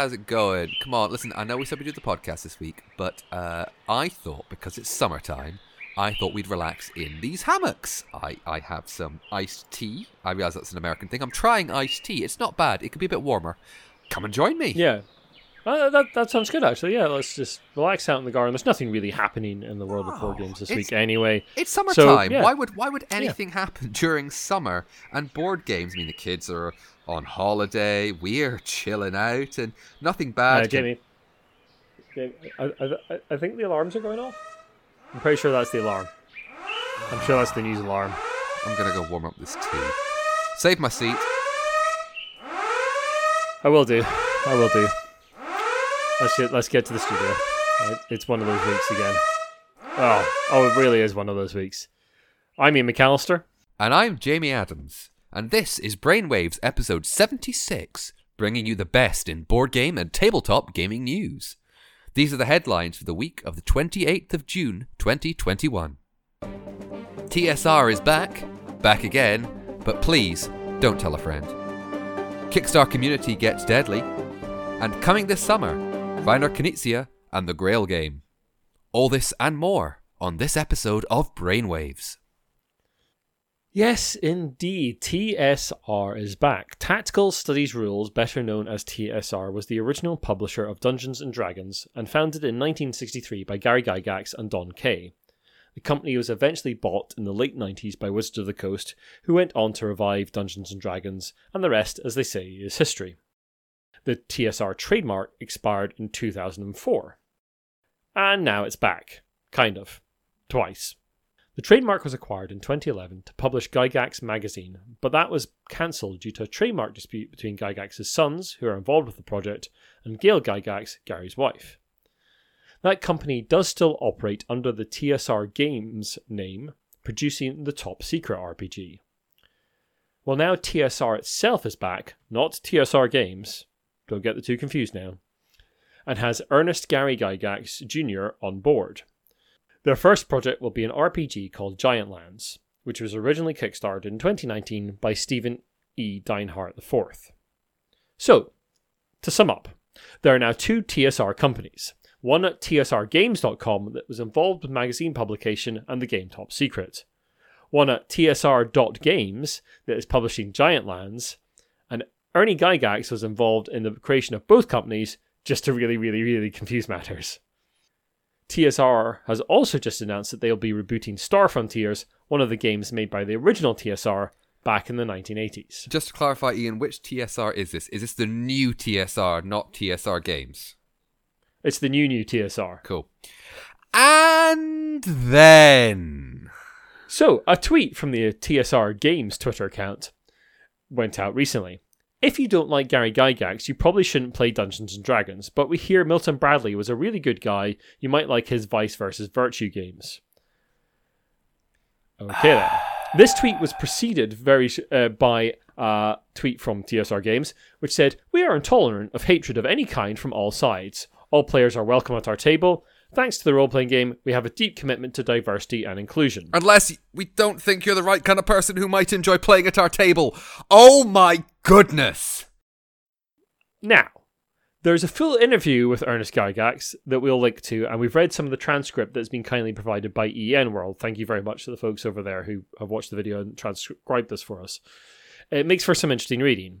Ian, my friend, how's it going? Come on, listen, I know we said we'd do the podcast this week, but uh, I thought because it's summertime, I thought we'd relax in these hammocks. I, I have some iced tea. I realise that's an American thing. I'm trying iced tea. It's not bad. It could be a bit warmer. Come and join me. Yeah. Uh, that that sounds good actually. Yeah, let's just relax out in the garden. There's nothing really happening in the world of board Oh, games this week anyway. It's summertime. yeah. Why would why would anything happen during summer? And board games. I mean, the kids are on holiday. We're chilling out, and nothing bad. Uh, Jamie, Jamie I, I, I- I think the alarms are going off. I'm pretty sure that's the alarm. I'm sure that's the news alarm. I'm gonna go warm up this tea. Save my seat. I will do. I will do. Let's get, let's get to the studio. It's one of those weeks again. Oh, oh, it really is one of those weeks. I'm Ian McAllister. And I'm Jamie Adams. And this is Brainwaves episode 76, bringing you the best in board game and tabletop gaming news. These are the headlines for the week of the 28th of June 2021. TSR is back, back again, but please don't tell a friend. Kickstar community gets deadly, and coming this summer, Reiner Knizia and the Grail game. All this and more on this episode of Brainwaves. Yes, indeed. TSR is back. Tactical Studies Rules, better known as TSR, was the original publisher of Dungeons and Dragons and founded in 1963 by Gary Gygax and Don Kaye. The company was eventually bought in the late 90s by Wizards of the Coast, who went on to revive Dungeons and Dragons, and the rest, as they say, is history. The TSR trademark expired in 2004. And now it's back. Kind of. Twice. The trademark was acquired in 2011 to publish Gygax magazine, but that was cancelled due to a trademark dispute between Gygax's sons, who are involved with the project, and Gail Gygax, Gary's wife. That company does still operate under the TSR Games name, producing the Top Secret RPG. Well, now TSR itself is back, not TSR Games, don't get the two confused now, and has Ernest Gary Gygax Jr. on board. Their first project will be an RPG called Giant Lands, which was originally kickstarted in 2019 by Stephen E. Dinehart IV. So, to sum up, there are now two TSR companies. One at tsrgames.com that was involved with magazine publication and the game Top Secret. One at tsr.games that is publishing Giant Lands. And Ernie Gygax was involved in the creation of both companies just to really, really, really confuse matters. TSR has also just announced that they'll be rebooting Star Frontiers, one of the games made by the original TSR back in the 1980s. Just to clarify, Ian, which TSR is this? Is this the new TSR, not TSR Games? It's the new new TSR. Cool. And then. So, a tweet from the TSR Games Twitter account went out recently. If you don't like Gary Gygax, you probably shouldn't play Dungeons and Dragons, but we hear Milton Bradley was a really good guy. You might like his Vice versus Virtue games. Okay then. This tweet was preceded very uh, by a tweet from TSR Games, which said, "We are intolerant of hatred of any kind from all sides. All players are welcome at our table. Thanks to the role-playing game, we have a deep commitment to diversity and inclusion." Unless we don't think you're the right kind of person who might enjoy playing at our table. Oh my goodness! Now, there's a full interview with Ernest Gygax that we'll link to, and we've read some of the transcript that's been kindly provided by EN World. Thank you very much to the folks over there who have watched the video and transcribed this for us. It makes for some interesting reading.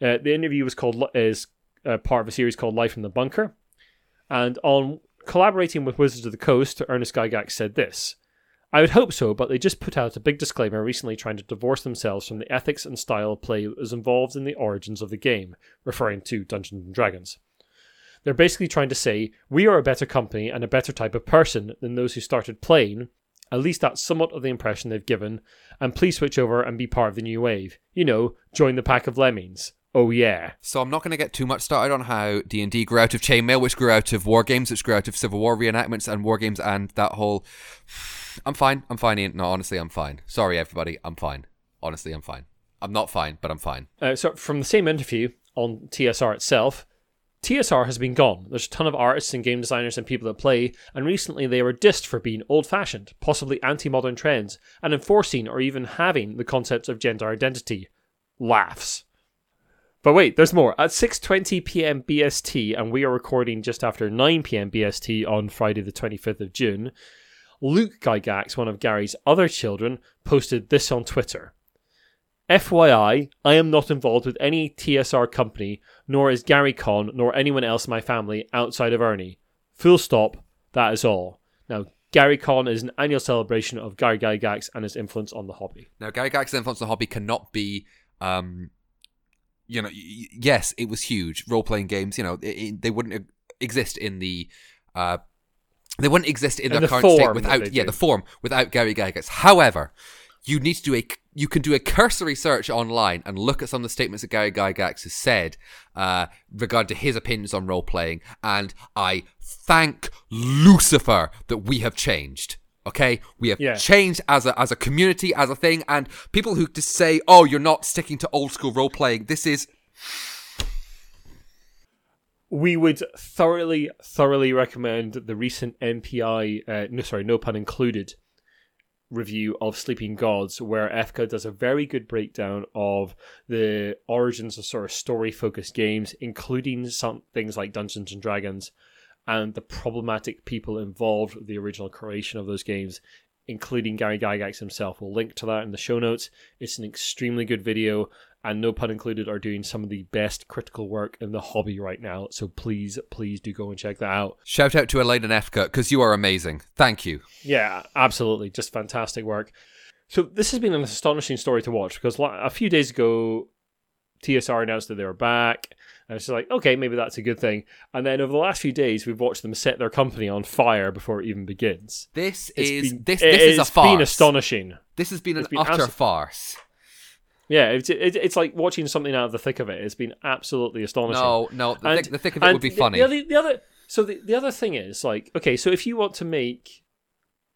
Uh, the interview was called is uh, part of a series called Life in the Bunker, and on collaborating with Wizards of the Coast, Ernest Gygax said this. I would hope so, but they just put out a big disclaimer recently trying to divorce themselves from the ethics and style of play that was involved in the origins of the game, referring to Dungeons and Dragons. They're basically trying to say, we are a better company and a better type of person than those who started playing. At least that's somewhat of the impression they've given, and please switch over and be part of the new wave. You know, join the pack of lemmings. Oh yeah. So I'm not going to get too much started on how D&D grew out of chainmail, which grew out of war games, which grew out of Civil War reenactments and war games and that whole... I'm fine. I'm fine, Ian. No, honestly, I'm fine. Sorry, everybody. I'm fine. Honestly, I'm fine. I'm not fine, but I'm fine. Uh, so from the same interview on TSR itself, TSR has been gone. There's a ton of artists and game designers and people that play, and recently they were dissed for being old fashioned, possibly anti modern trends, and enforcing or even having the concepts of gender identity. Laughs. But wait, there's more. At 6:20 p.m. BST, and we are recording just after 9 p.m. BST on Friday, the 25th of June. Luke Gygax, one of Gary's other children, posted this on Twitter. FYI, I am not involved with any TSR company, nor is Gary Con, nor anyone else in my family outside of Ernie. Full stop. That is all. Now, Gary Con is an annual celebration of Gary Gygax and his influence on the hobby. Now, Gary Gygax's influence on the hobby cannot be, um, you know, yes, it was huge. Role playing games, you know, it, it- they wouldn't exist in the. Uh, they wouldn't exist in In their the current state without yeah do. the form without Gary Gygax. However, you need to do a you can do a cursory search online and look at some of the statements that Gary Gygax has said uh, regard to his opinions on role playing, and I thank Lucifer that we have changed. Okay, we have Yeah. changed as a as a community, as a thing, and people who just say, "Oh, you're not sticking to old school role playing." This is we would thoroughly, thoroughly recommend the recent NPI, uh, no, sorry, no pun included, review of Sleeping Gods, where EFKA does a very good breakdown of the origins of sort of story focused games, including some things like Dungeons and Dragons, and the problematic people involved with the original creation of those games. Including Gary Gygax himself. We'll link to that in the show notes. It's an extremely good video, and no pun included, are doing some of the best critical work in the hobby right now. So please, please do go and check that out. shout out to Elaine and Efka because you are amazing. Thank you. Yeah, absolutely. Just fantastic work. So this has been an astonishing story to watch because a few days ago, TSR announced that they were back. And it's just like, okay, maybe that's a good thing. And then over the last few days, we've watched them set their company on fire before it even begins. This It's is been- this this is a it's been farce. astonishing. This has been an been utter farce. Yeah, it's, it, it's like watching something out of the thick of it. It's been absolutely astonishing. No, no, the, And- thick, the thick of it would be the- funny. The other, the other, so the, the other thing is like, okay, so if you want to make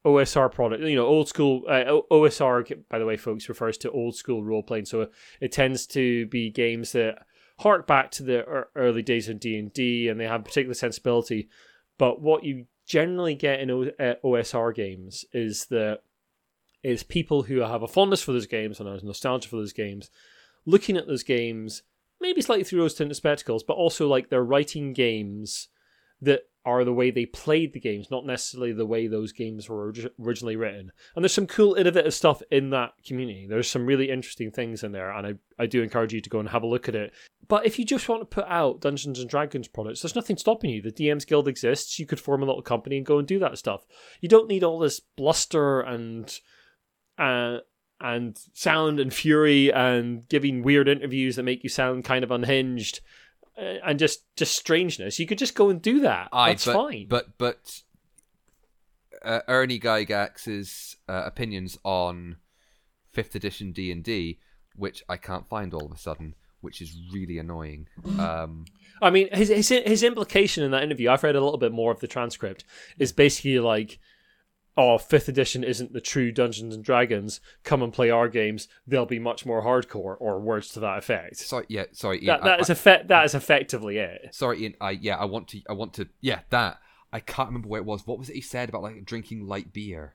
OSR product, you know, old school uh, OSR, by the way, folks, refers to old school role playing. So it tends to be games that hark back to the early days of D and D, and they have particular sensibility. But what you generally get in o- uh, OSR games is that is people who have a fondness for those games and a nostalgia for those games, looking at those games maybe slightly through rose tinted spectacles, but also like they're writing games that are the way they played the games, not necessarily the way those games were orig- originally written. And there's some cool, innovative stuff in that community. There's some really interesting things in there, and I, I do encourage you to go and have a look at it. But if you just want to put out Dungeons and Dragons products, there's nothing stopping you. The DMs Guild exists. You could form a little company and go and do that stuff. You don't need all this bluster and uh, and sound and fury and giving weird interviews that make you sound kind of unhinged and just just strangeness. You could just go and do that. Aye, That's but, fine. But but uh, Ernie Gygax's uh, opinions on fifth edition D and D, which I can't find all of a sudden, which is really annoying. Um, I mean, his, his his implication in that interview, I've read a little bit more of the transcript, is basically like, "Oh, fifth edition isn't the true Dungeons and Dragons. Come and play our games. They'll be much more hardcore," or words to that effect. sorry, yeah, sorry, Ian, That that I- is effect. That is effectively it. sorry, Ian. I yeah, I want to, I want to, yeah, that. I can't remember where it was. What was it he said about like drinking light beer?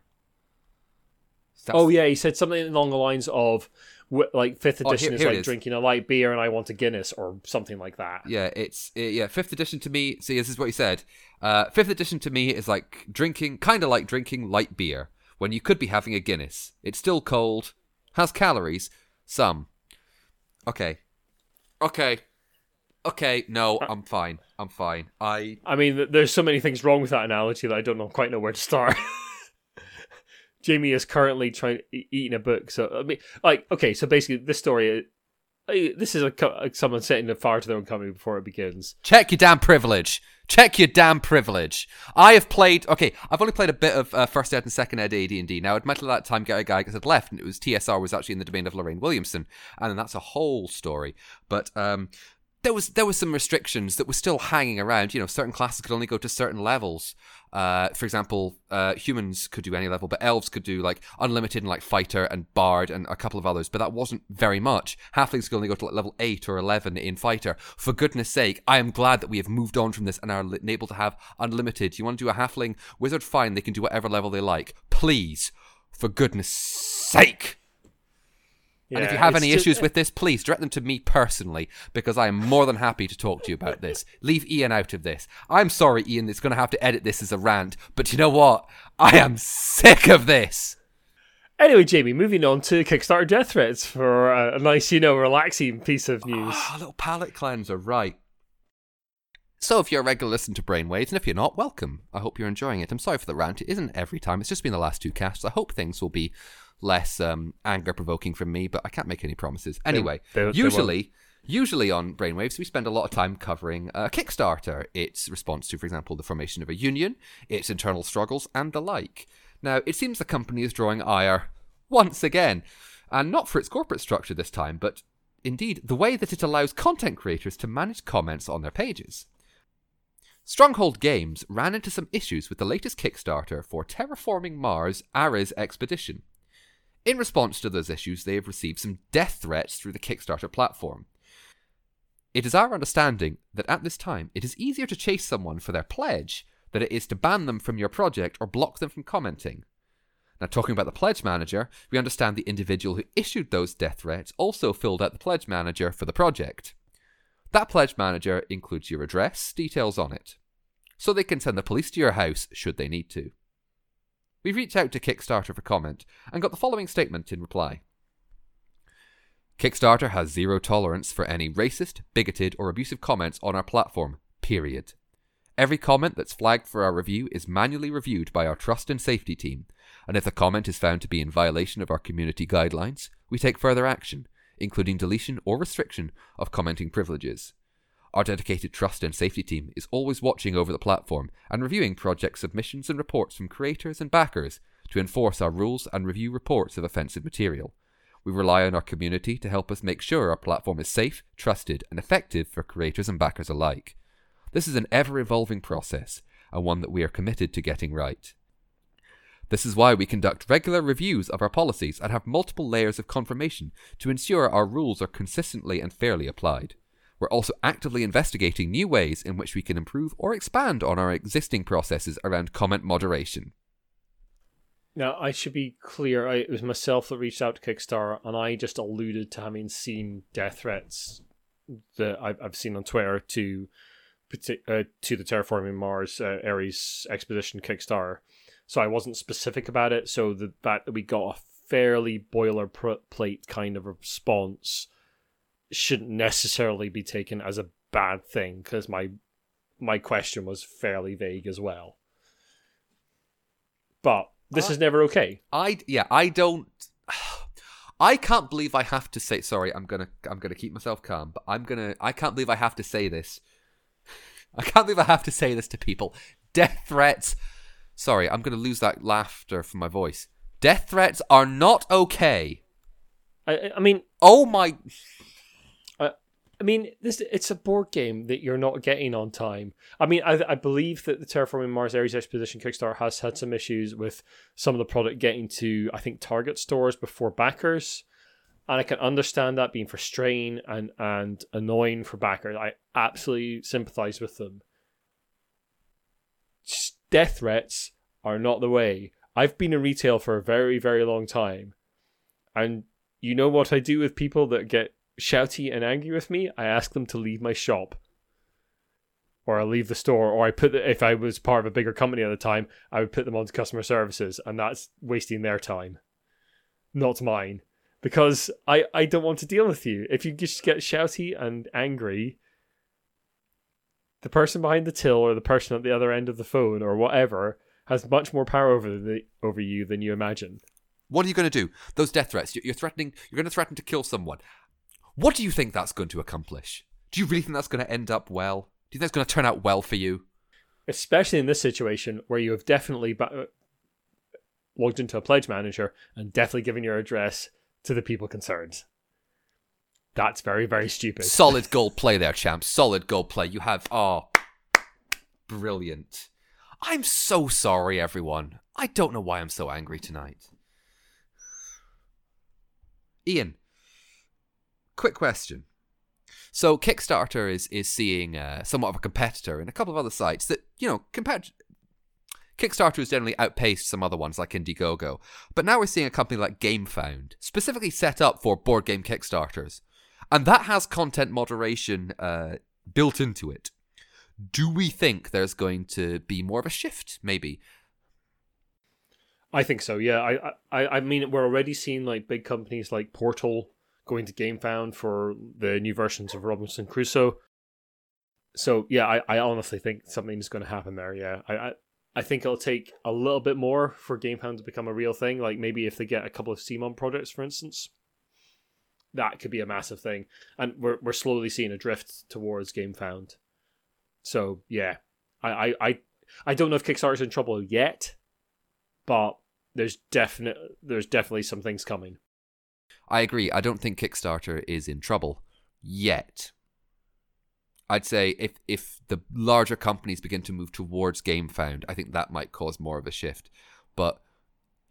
That's- Oh yeah, he said something along the lines of, like fifth Oh, edition here- is here it like is. drinking a light beer and I want a Guinness or something like that. Yeah, it's uh, yeah. Fifth edition to me. See, this is what he said. Uh, fifth edition to me is like drinking, kind of like drinking light beer when you could be having a Guinness. It's still cold, has calories, some. Okay, okay, okay. No, I'm fine. I'm fine. I I mean, there's so many things wrong with that analogy that I don't know quite know where to start. Jamie is currently trying eating a book, so I mean, like, okay, so basically, this story, uh, this is a someone setting the fire to their own company before it begins. check your damn privilege. Check your damn privilege. I have played. Okay, I've only played a bit of uh, first ed and second ed AD and D. Now, admittedly, at that time, Gary Gygax had left, and it was TSR was actually in the domain of Lorraine Williamson, and that's a whole story. But um, there was there was some restrictions that were still hanging around. You know, certain classes could only go to certain levels. Uh, for example, uh, humans could do any level, but elves could do like unlimited and like fighter and bard and a couple of others. But that wasn't very much. Halflings could only go to like level eight or eleven in fighter. For goodness sake, I am glad that we have moved on from this and are able to have unlimited. You want to do a halfling wizard? Fine, they can do whatever level they like. Please, for goodness sake. And if you have any ju- issues with this, please direct them to me personally because I am more than happy to talk to you about this. Leave Ian out of this. I'm sorry, Ian, it's going to have to edit this as a rant, but you know what? I am sick of this. Anyway, Jamie, moving on to Kickstarter death threats for a, a nice, you know, relaxing piece of news. Ah, a little palate cleanser, right. So, if you're a regular listener to Brainwaves, and if you're not, welcome. I hope you're enjoying it. I'm sorry for the rant. It isn't every time. It's just been the last two casts. I hope things will be less um, anger provoking from me, but I can't make any promises. Anyway, they- they usually, usually on Brainwaves, we spend a lot of time covering uh, Kickstarter, its response to, for example, the formation of a union, its internal struggles, and the like. Now, it seems the company is drawing ire once again, and not for its corporate structure this time, but indeed the way that it allows content creators to manage comments on their pages. Stronghold Games ran into some issues with the latest Kickstarter for Terraforming Mars Ares Expedition. In response to those issues, they have received some death threats through the Kickstarter platform. It is our understanding that at this time it is easier to chase someone for their pledge than it is to ban them from your project or block them from commenting. Now, talking about the pledge manager, we understand the individual who issued those death threats also filled out the pledge manager for the project. That pledge manager includes your address, details on it, so they can send the police to your house should they need to. We reached out to Kickstarter for comment and got the following statement in reply. Kickstarter has zero tolerance for any racist, bigoted, or abusive comments on our platform, period. Every comment that's flagged for our review is manually reviewed by our trust and safety team, and if the comment is found to be in violation of our community guidelines, we take further action, including deletion or restriction of commenting privileges. Our dedicated trust and safety team is always watching over the platform and reviewing project submissions and reports from creators and backers to enforce our rules and review reports of offensive material. We rely on our community to help us make sure our platform is safe, trusted, and effective for creators and backers alike. This is an ever evolving process, and one that we are committed to getting right. This is why we conduct regular reviews of our policies and have multiple layers of confirmation to ensure our rules are consistently and fairly applied. We're also actively investigating new ways in which we can improve or expand on our existing processes around comment moderation. Now, I should be clear. I, it was myself that reached out to Kickstarter, and I just alluded to having seen death threats that I've, I've seen on Twitter to uh, to the Terraforming Mars uh, Ares Expedition Kickstarter. So I wasn't specific about it. So the fact that we got a fairly boilerplate kind of response shouldn't necessarily be taken as a bad thing because my my question was fairly vague as well. But this Uh, is never okay. I yeah, I don't I can't believe I have to say sorry, I'm going to I'm to keep myself calm, but I'm to I can't believe I have to say this. I can't believe I have to say this to people. Death threats. Sorry, I'm going to lose that laughter from my voice. Death threats are not okay. I, I mean, Oh my I I mean, this it's a board game that you're not getting on time. I mean, I, I believe that the Terraforming Mars Ares Expedition Kickstarter has had some issues with some of the product getting to, I think, Target stores before backers, and I can understand that being frustrating and and annoying for backers. I absolutely sympathize with them. Death threats are not the way. I've been in retail for a very very long time, and you know what I do with people that get shouty and angry with me, I ask them to leave my shop. Or I leave the store, or I put the, if I was part of a bigger company at the time, I would put them onto customer services, and that's wasting their time, not mine. Because I, I don't want to deal with you. If you just get shouty and angry, the person behind the till or the person at the other end of the phone or whatever has much more power over the over you than you imagine. What are you going to do? Those death threats, you- you're threatening you're going to threaten to kill someone. What do you think that's going to accomplish? Do you really think that's going to end up well? Do you think it's going to turn out well for you? especially in this situation where you have definitely ba- uh, logged into a pledge manager and definitely given your address to the people concerned. That's very, very stupid. Solid goal play there, champ. Solid goal play. You have oh brilliant. I'm so sorry, everyone. I don't know why I'm so angry tonight. Ian, quick question. So Kickstarter is is seeing uh, somewhat of a competitor in a couple of other sites that you know compared Kickstarter has generally outpaced some other ones like Indiegogo, but now we're seeing a company like GameFound, specifically set up for board game Kickstarters, and that has content moderation uh, built into it. Do we think there's going to be more of a shift, maybe? I think so. Yeah, I, I, I mean, we're already seeing like big companies like Portal going to GameFound for the new versions of Robinson Crusoe. So yeah, I, I honestly think something's going to happen there. Yeah, I, I, I think it'll take a little bit more for GameFound to become a real thing. Like maybe if they get a couple of CMON projects, for instance, that could be a massive thing. And we're we're slowly seeing a drift towards Game Found. So yeah, I I I, I don't know if Kickstarter's in trouble yet, but there's definite there's definitely some things coming. I agree. I don't think Kickstarter is in trouble yet. I'd say if if the larger companies begin to move towards GameFound, I think that might cause more of a shift. But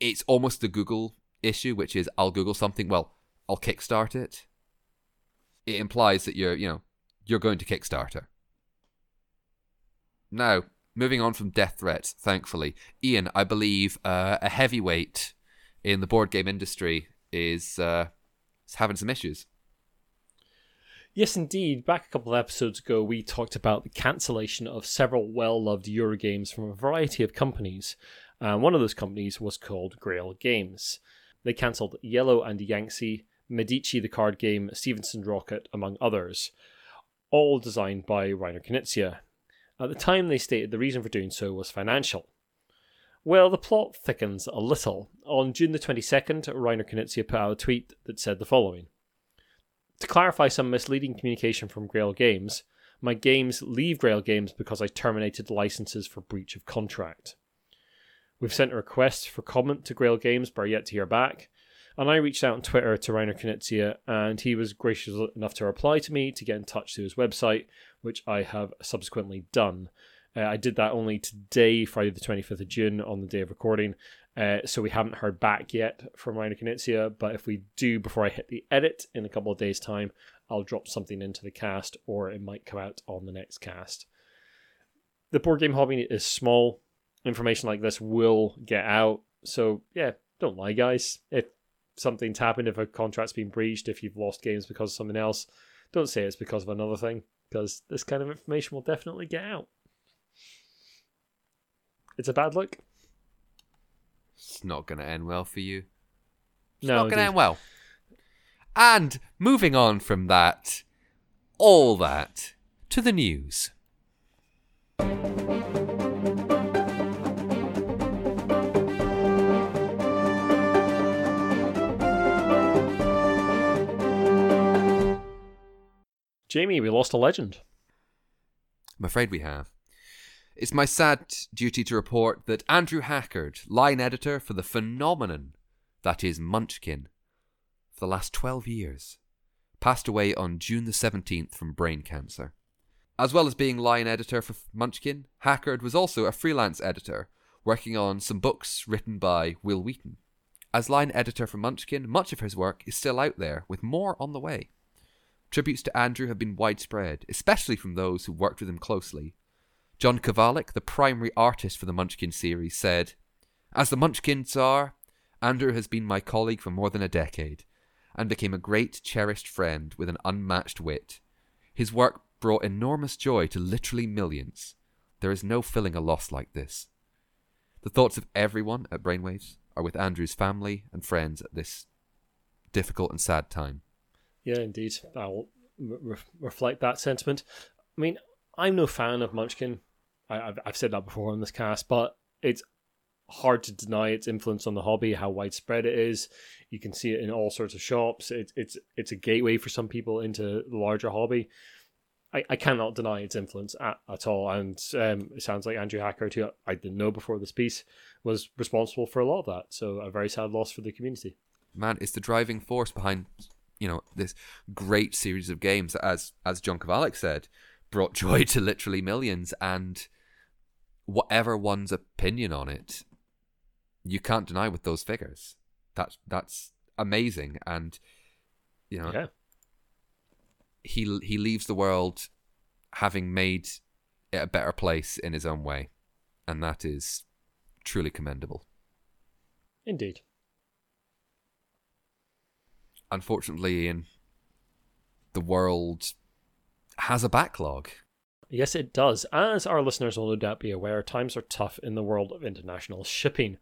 it's almost the Google issue, which is I'll Google something, well, I'll kickstart it. It implies that you're, you know, you're going to Kickstarter. Now, moving on from death threats, thankfully, Ian, I believe uh, a heavyweight in the board game industry is, uh, is having some issues. Yes, indeed. Back a couple of episodes ago, we talked about the cancellation of several well loved Eurogames from a variety of companies. Uh, one of those companies was called Grail Games. They cancelled Yellow and Yangtze, Medici the card game, Stephenson Rocket, among others, all designed by Reiner Knizia. At the time, they stated the reason for doing so was financial. Well, the plot thickens a little. On June the 22nd, Reiner Knizia put out a tweet that said the following To clarify some misleading communication from Grail Games, my games leave Grail Games because I terminated licenses for breach of contract. We've sent a request for comment to Grail Games, but are yet to hear back. And I reached out on Twitter to Reiner Knizia, and he was gracious enough to reply to me to get in touch to his website, which I have subsequently done. Uh, I did that only today, Friday the 25th of June, on the day of recording. Uh, so we haven't heard back yet from Reiner Knizia, but if we do before I hit the edit in a couple of days' time, I'll drop something into the cast, or it might come out on the next cast. The board game hobby is small. Information like this will get out. So, yeah, don't lie, guys. If something's happened, if a contract's been breached, if you've lost games because of something else, don't say it's because of another thing, because this kind of information will definitely get out. It's a bad look. It's not going to end well for you. It's No, not going to end well. And moving on from that, all that, to the news. Jamie, we lost a legend. I'm afraid we have. It's my sad duty to report that Andrew Hackard, line editor for the phenomenon that is Munchkin, for the last 12 years, passed away on June the 17th from brain cancer. As well as being line editor for Munchkin, Hackard was also a freelance editor, working on some books written by Wil Wheaton. As line editor for Munchkin, much of his work is still out there, with more on the way. Tributes to Andrew have been widespread, especially from those who worked with him closely. John Kovalik, the primary artist for the Munchkin series, said, As the Munchkin Tsar, Andrew has been my colleague for more than a decade, and became a great cherished friend with an unmatched wit. His work brought enormous joy to literally millions. There is no filling a loss like this. The thoughts of everyone at Brainwaves are with Andrew's family and friends at this difficult and sad time. Yeah, indeed. I'll re- reflect that sentiment. I mean, I'm no fan of Munchkin. I, I've, I've said that before on this cast, but it's hard to deny its influence on the hobby, how widespread it is. You can see it in all sorts of shops. It, it's it's a gateway for some people into the larger hobby. I, I cannot deny its influence at, at all. And um, it sounds like Andrew Hackard, who I didn't know before this piece, was responsible for a lot of that. So a very sad loss for the community. man, it's the driving force behind you know this great series of games that, as as John Kovalik said, brought joy to literally millions. And whatever one's opinion on it, you can't deny with those figures. That's that's amazing, and you know Yeah. he he leaves the world having made it a better place in his own way, and that is truly commendable. Indeed. Unfortunately, the world has a backlog. Yes, it does. As our listeners will no doubt be aware, times are tough in the world of international shipping.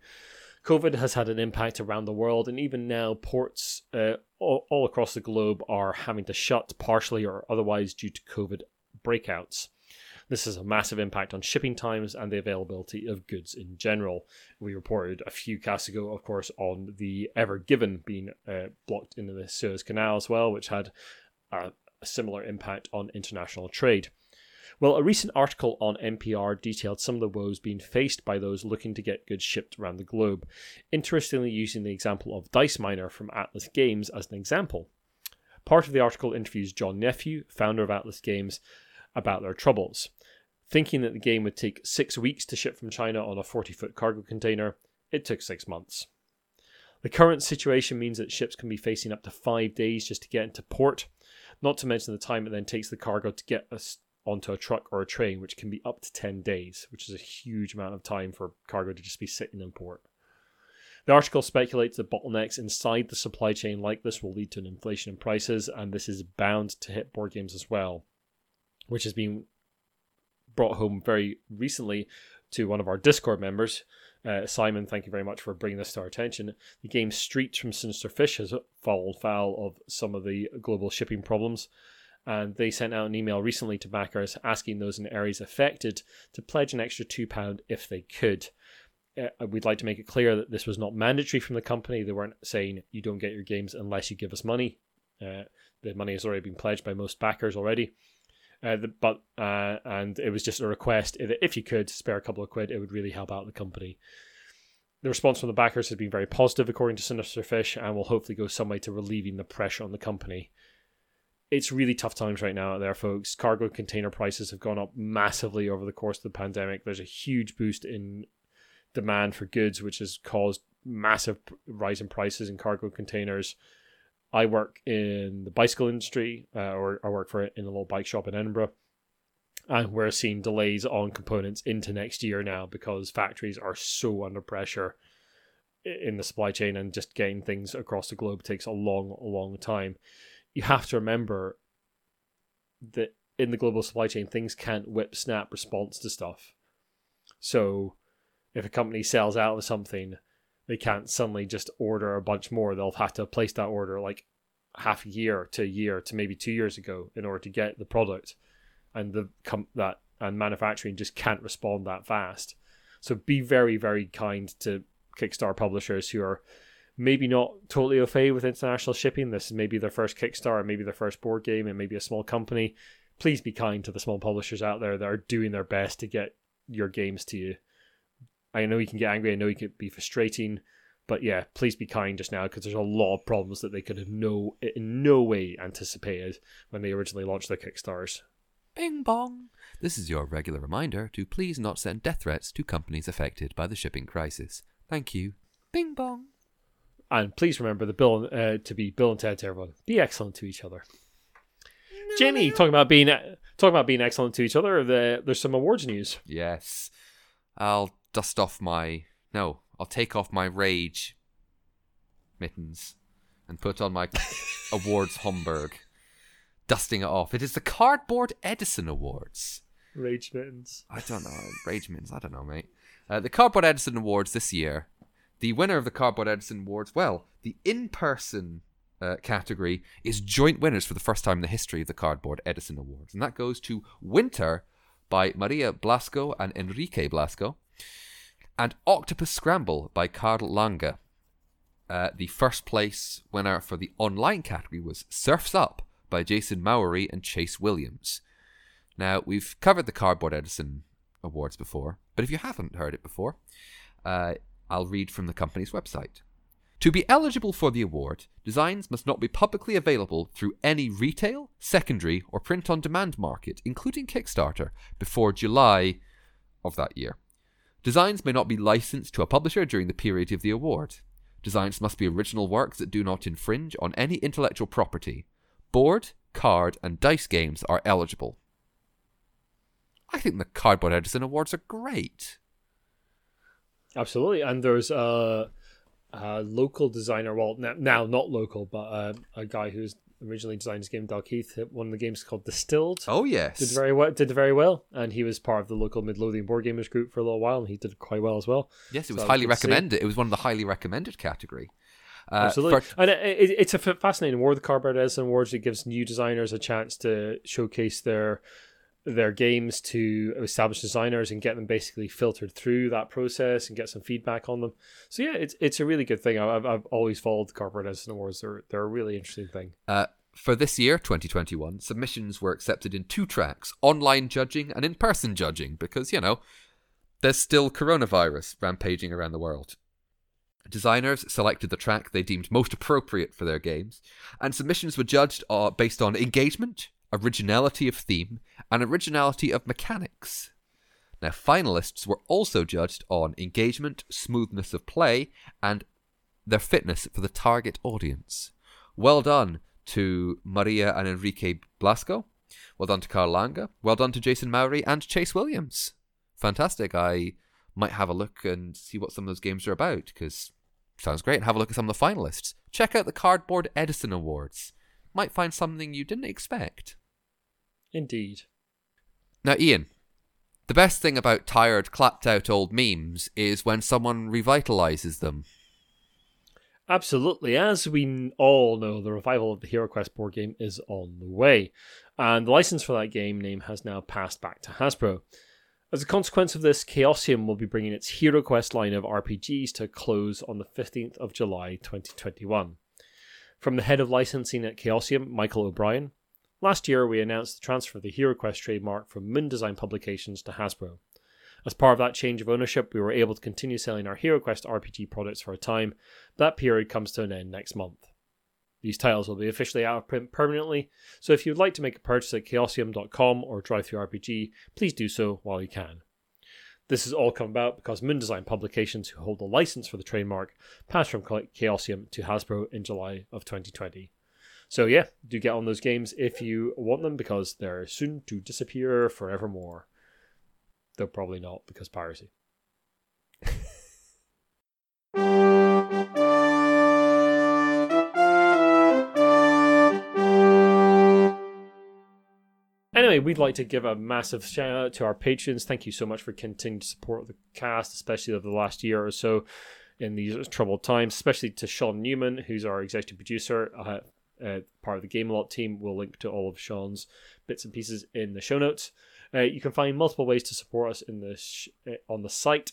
COVID has had an impact around the world, and even now, ports uh, all, all across the globe are having to shut partially or otherwise due to COVID breakouts. This has a massive impact on shipping times and the availability of goods in general. We reported a few casts ago, of course, on the Ever Given being uh, blocked into the Suez Canal as well, which had a, a similar impact on international trade. Well, a recent article on NPR detailed some of the woes being faced by those looking to get goods shipped around the globe, interestingly using the example of Dice Miner from Atlas Games as an example. Part of the article interviews John Nephew, founder of Atlas Games, about their troubles. Thinking that the game would take six weeks to ship from China on a 40 foot cargo container, it took six months. The current situation means that ships can be facing up to five days just to get into port, not to mention the time it then takes the cargo to get us onto a truck or a train, which can be up to 10 days, which is a huge amount of time for cargo to just be sitting in port. The article speculates that bottlenecks inside the supply chain like this will lead to an inflation in prices, and this is bound to hit board games as well, which has been brought home very recently to one of our Discord members. Uh, Simon, thank you very much for bringing this to our attention. The game Streets from Sinister Fish has fallen foul of some of the global shipping problems and they sent out an email recently to backers asking those in areas affected to pledge an extra £2 if they could. Uh, we'd like to make it clear that this was not mandatory from the company. They weren't saying you don't get your games unless you give us money. Uh, the money has already been pledged by most backers already. Uh, the, but uh, and it was just a request if, if you could spare a couple of quid, it would really help out the company. The response from the backers has been very positive, according to Sinister Fish, and will hopefully go some way to relieving the pressure on the company it's really tough times right now out there, folks. Cargo container prices have gone up massively over the course of the pandemic. There's a huge boost in demand for goods, which has caused massive rise in prices in cargo containers. I work in the bicycle industry, uh, or I work for it in a little bike shop in Edinburgh, and we're seeing delays on components into next year now because factories are so under pressure in the supply chain, and just getting things across the globe takes a long, long time you have to remember that in the global supply chain, things can't whip snap response to stuff. So if a company sells out of something, they can't suddenly just order a bunch more. They'll have to place that order like half a year to a year to maybe two years ago in order to get the product, and the com- that and manufacturing just can't respond that fast. So be very very kind to Kickstarter publishers who are maybe not totally au fait with international shipping. This is maybe their first Kickstarter, maybe their first board game, and maybe a small company. Please be kind to the small publishers out there that are doing their best to get your games to you. I know you can get angry. I know you can be frustrating, but yeah, please be kind just now because there's a lot of problems that they could have no in no way anticipated when they originally launched their Kickstarters. Bing bong. This is your regular reminder to please not send death threats to companies affected by the shipping crisis. Thank you. Bing bong. And please remember the Bill uh, to be Bill and Ted to everyone. Be excellent to each other. No, Jamie, no. talking about being talking about being excellent to each other. The, there's some awards news. Yes, I'll dust off my no. I'll take off my rage mittens and put on my awards Homburg, dusting it off. It is the Cardboard Edison Awards. Rage mittens. I don't know. Rage mittens. I don't know, mate. Uh, the Cardboard Edison Awards this year the winner of the Cardboard Edison Awards, well, the in person uh, category is joint winners for the first time in the history of the Cardboard Edison Awards. And that goes to Winter by Maria Blasco and Enrique Blasco, and Octopus Scramble by Karl Lange. Uh, the first place winner for the online category was Surfs Up by Jason Mowery and Chase Williams. Now, we've covered the Cardboard Edison Awards before, but if you haven't heard it before, uh, I'll read from the company's website. To be eligible for the award, designs must not be publicly available through any retail, secondary, or print on demand market, including Kickstarter, before July of that year. Designs may not be licensed to a publisher during the period of the award. Designs must be original works that do not infringe on any intellectual property. Board, card, and dice games are eligible. I think the Cardboard Edison Awards are great. Absolutely, and there's a, a local designer. Well, now, not local, but uh, a guy who's originally designed his game, Dalkeith. One of the games called Distilled. Oh yes, did very well. Did very well, and he was part of the local Midlothian board gamers group for a little while, and he did quite well as well. Yes, it was so highly recommended. It was one of the highly recommended category. Uh, Absolutely, for... and it, it, it's a fascinating award. The Cardboard Edison Awards. It gives new designers a chance to showcase their their games to established designers and get them basically filtered through that process and get some feedback on them. So yeah, it's it's a really good thing. I've I've always followed the Cardboard Edison Awards. They're they're a really interesting thing. Uh, for this year, 2021, submissions were accepted in two tracks: online judging and in-person judging, because you know there's still coronavirus rampaging around the world. Designers selected the track they deemed most appropriate for their games, and submissions were judged uh, based on engagement, originality of theme, and originality of mechanics. Now, finalists were also judged on engagement, smoothness of play, and their fitness for the target audience. Well done to Maria and Enrique Blasco. Well done to Carl Lange. Well done to Jason Mowry and Chase Williams. Fantastic. I might have a look and see what some of those games are about because sounds great. And have a look at some of the finalists. Check out the Cardboard Edison Awards. Might find something you didn't expect. Indeed. Now, Ian, the best thing about tired, clapped out old memes is when someone revitalizes them. Absolutely. As we all know, the revival of the Hero Quest board game is on the way, and the license for that game name has now passed back to Hasbro. As a consequence of this, Chaosium will be bringing its Hero Quest line of RPGs to a close on the 15th of July 2021. From the head of licensing at Chaosium, Michael O'Brien, last year we announced the transfer of the Hero Quest trademark from Moon Design Publications to Hasbro. As part of that change of ownership, we were able to continue selling our HeroQuest RPG products for a time. That period comes to an end next month. These titles will be officially out of print permanently, so if you'd like to make a purchase at chaosium.com or DriveThruRPG, please do so while you can. This has all come about because Moon Design Publications, who hold the license for the trademark, passed from Chaosium to Hasbro in July of 2020. So yeah, do get on those games if you want them because they're soon to disappear forevermore. Though probably not because piracy. Anyway, we'd like to give a massive shout out to our patrons. Thank you so much for continuing to support the cast, especially over the last year or so in these troubled times, especially to Sean Newman, who's our executive producer, uh, uh, part of the Game Lot team. We'll link to all of Sean's bits and pieces in the show notes. Uh, you can find multiple ways to support us in the sh- uh, on the site,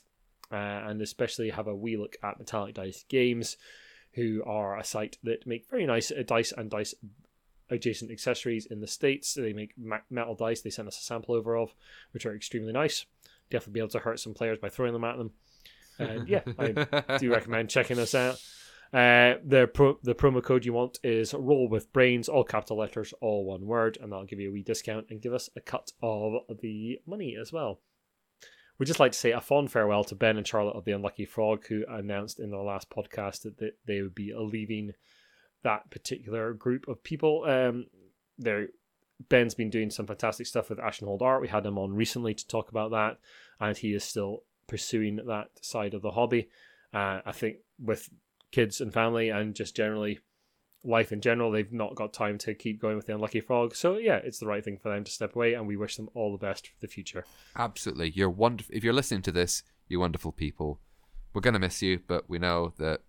uh, and especially have a wee look at Metallic Dice Games, who are a site that make very nice uh, dice and dice adjacent accessories in the states. They make metal dice. They send us a sample over of, which are extremely nice. Definitely be able to hurt some players by throwing them at them. And yeah, I do recommend checking us out. Uh, the pro- the promo code you want is roll with brains, all capital letters, all one word, and that'll give you a wee discount and give us a cut of the money as well. We'd just like to say a fond farewell to Ben and Charlotte of the Unlucky Frog, who announced in their last podcast that they would be leaving that particular group of people. Um, they Ben's been doing some fantastic stuff with Ashenhold Art. We had him on recently to talk about that, and he is still pursuing that side of the hobby. Uh, I think with kids and family and just generally life in general, they've not got time to keep going with the Unlucky Frog. So yeah, it's the right thing for them to step away, and we wish them all the best for the future. Absolutely, you're wonderful. If you're listening to this, you're wonderful people. We're gonna miss you, but we know that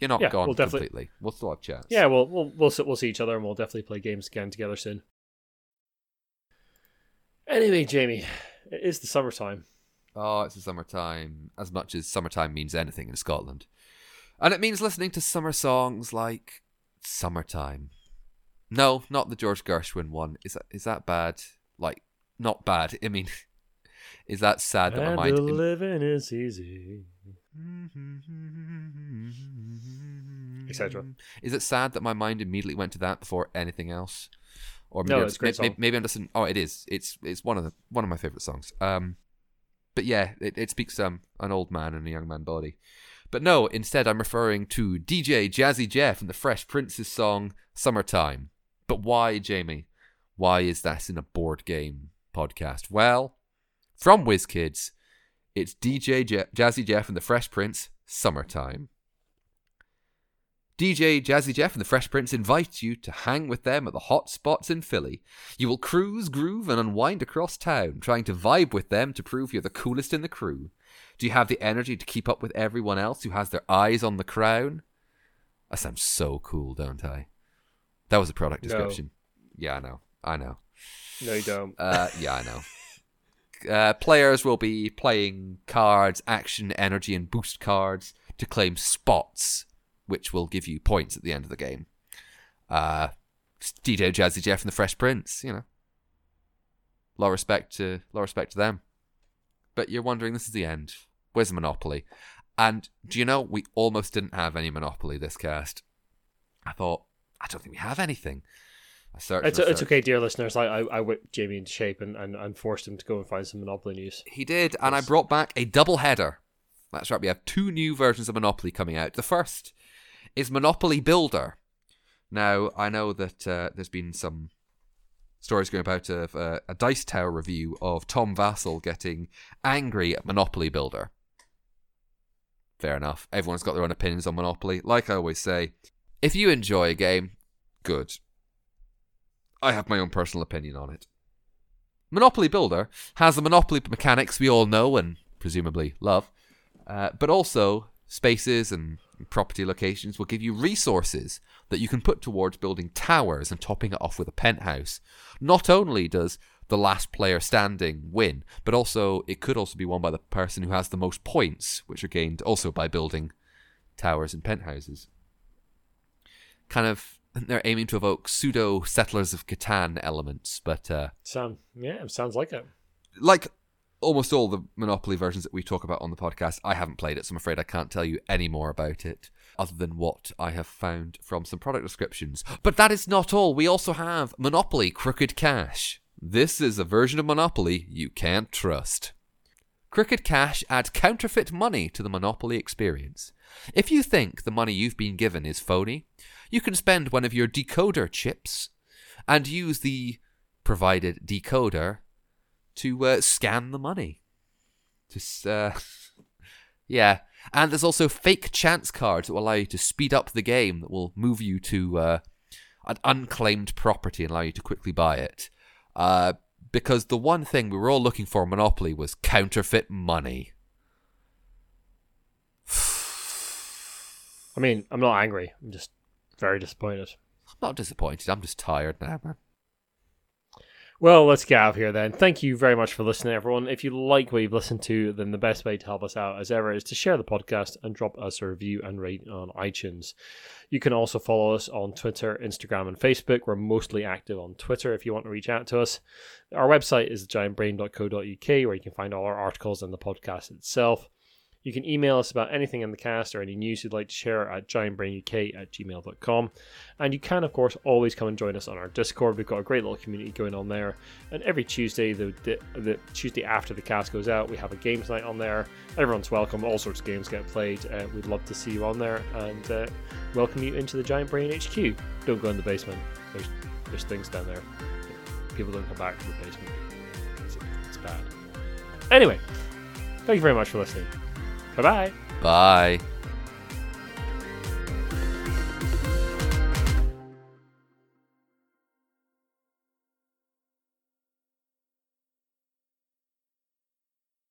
you're not yeah, gone we'll completely. We'll still have chats. Yeah, we'll we'll we'll we'll see each other, and we'll definitely play games again together soon. Anyway, Jamie, it is the summertime. Oh, it's the summertime. As much as summertime means anything in Scotland. And it means listening to summer songs like Summertime. No, not the George Gershwin one. Is that is that bad? Like not bad. I mean is that sad that and my mind living is easy. Etc. Is it sad that my mind immediately went to that before anything else? Or maybe, no, it's great maybe, maybe I'm just oh it is. It's it's one of the one of my favorite songs. Um but yeah, it, it speaks um an old man and a young man body. But no, instead I'm referring to DJ Jazzy Jeff and the Fresh Prince's song Summertime. But why, Jamie? Why is that in a board game podcast? Well, from WizKids, It's DJ Je- Jazzy Jeff and the Fresh Prince, Summertime. DJ Jazzy Jeff and the Fresh Prince invite you to hang with them at the hot spots in Philly. You will cruise, groove, and unwind across town, trying to vibe with them to prove you're the coolest in the crew. Do you have the energy to keep up with everyone else who has their eyes on the crown? I sound so cool, don't I? That was a product No. description. Yeah, I know. I know. No, you don't. Uh, yeah, I know. Uh, players will be playing cards, action, energy, and boost cards to claim spots, which will give you points at the end of the game. Uh, Jazzy Jeff and the Fresh Prince, you know. A lot of respect to, lot of respect to them. But you're wondering, this is the end. Where's Monopoly? And do you know, we almost didn't have any Monopoly this cast. I thought, I don't think we have anything. I searched. It's, it's okay, dear listeners. I, I, I whipped Jamie into shape and, and, and forced him to go and find some Monopoly news. He did, and I brought back a double header. That's right, we have two new versions of Monopoly coming out. The first is Monopoly Builder. Now, I know that uh, there's been some stories going about of uh, a Dice Tower review of Tom Vasel getting angry at Monopoly Builder. Fair enough. Everyone's got their own opinions on Monopoly. Like I always say, if you enjoy a game, good. I have my own personal opinion on it. Monopoly Builder has the Monopoly mechanics we all know and presumably love, uh, but also spaces and property locations will give you resources that you can put towards building towers and topping it off with a penthouse. Not only does the last player standing win, but also it could also be won by the person who has the most points, which are gained also by building towers and penthouses. Kind of, they're aiming to evoke pseudo Settlers of Catan elements, but uh, Sound, yeah, it sounds like it. like almost all the Monopoly versions that we talk about on the podcast, I haven't played it, so I'm afraid I can't tell you any more about it other than what I have found from some product descriptions. But that is not all. We also have Monopoly Crooked Cash. This is a version of Monopoly you can't trust. Crooked Cash adds counterfeit money to the Monopoly experience. If you think the money you've been given is phony, you can spend one of your decoder chips and use the provided decoder to uh, scan the money. Just, uh, yeah. And there's also fake chance cards that will allow you to speed up the game, that will move you to uh, an unclaimed property and allow you to quickly buy it. Uh, because the one thing we were all looking for in Monopoly was counterfeit money. I mean, I'm not angry. I'm just very disappointed. I'm not disappointed. I'm just tired now, man. Well, let's get out of here then. Thank you very much for listening, everyone. If you like what you've listened to, then the best way to help us out, as ever, is to share the podcast and drop us a review and rate on iTunes. You can also follow us on Twitter, Instagram, and Facebook. We're mostly active on Twitter if you want to reach out to us. Our website is giantbrain.co.uk, where you can find all our articles and the podcast itself. You can email us about anything in the cast or any news you'd like to share at giantbrainuk at gmail.com. And you can, of course, always come and join us on our Discord. We've got a great little community going on there. And every Tuesday, the, the, the Tuesday after the cast goes out, we have a games night on there. Everyone's welcome. All sorts of games get played. Uh, we'd love to see you on there and uh, welcome you into the Giant Brain HQ. Don't go in the basement. There's there's things down there. People don't come back from the basement. It's, it's bad. Anyway, thank you very much for listening. Bye bye. Bye.